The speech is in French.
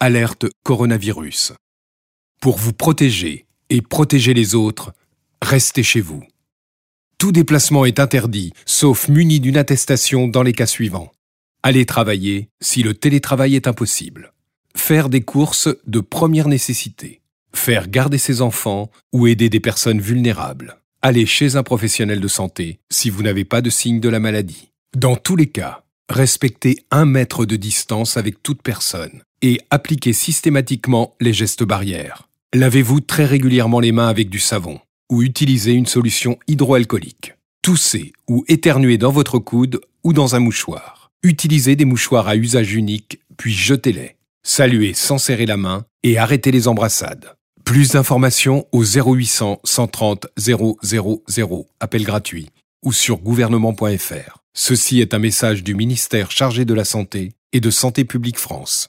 Alerte coronavirus. Pour vous protéger et protéger les autres, restez chez vous. Tout déplacement est interdit, sauf muni d'une attestation dans les cas suivants. Aller travailler si le télétravail est impossible. Faire des courses de première nécessité. Faire garder ses enfants ou aider des personnes vulnérables. Aller chez un professionnel de santé si vous n'avez pas de signe de la maladie. Dans tous les cas, respectez un mètre de distance avec toute personne et appliquez systématiquement les gestes barrières. Lavez-vous très régulièrement les mains avec du savon ou utilisez une solution hydroalcoolique. Toussez ou éternuez dans votre coude ou dans un mouchoir. Utilisez des mouchoirs à usage unique, puis jetez-les. Saluez sans serrer la main et arrêtez les embrassades. Plus d'informations au 0800 130 000, appel gratuit, ou sur gouvernement.fr. Ceci est un message du ministère chargé de la Santé et de Santé publique France.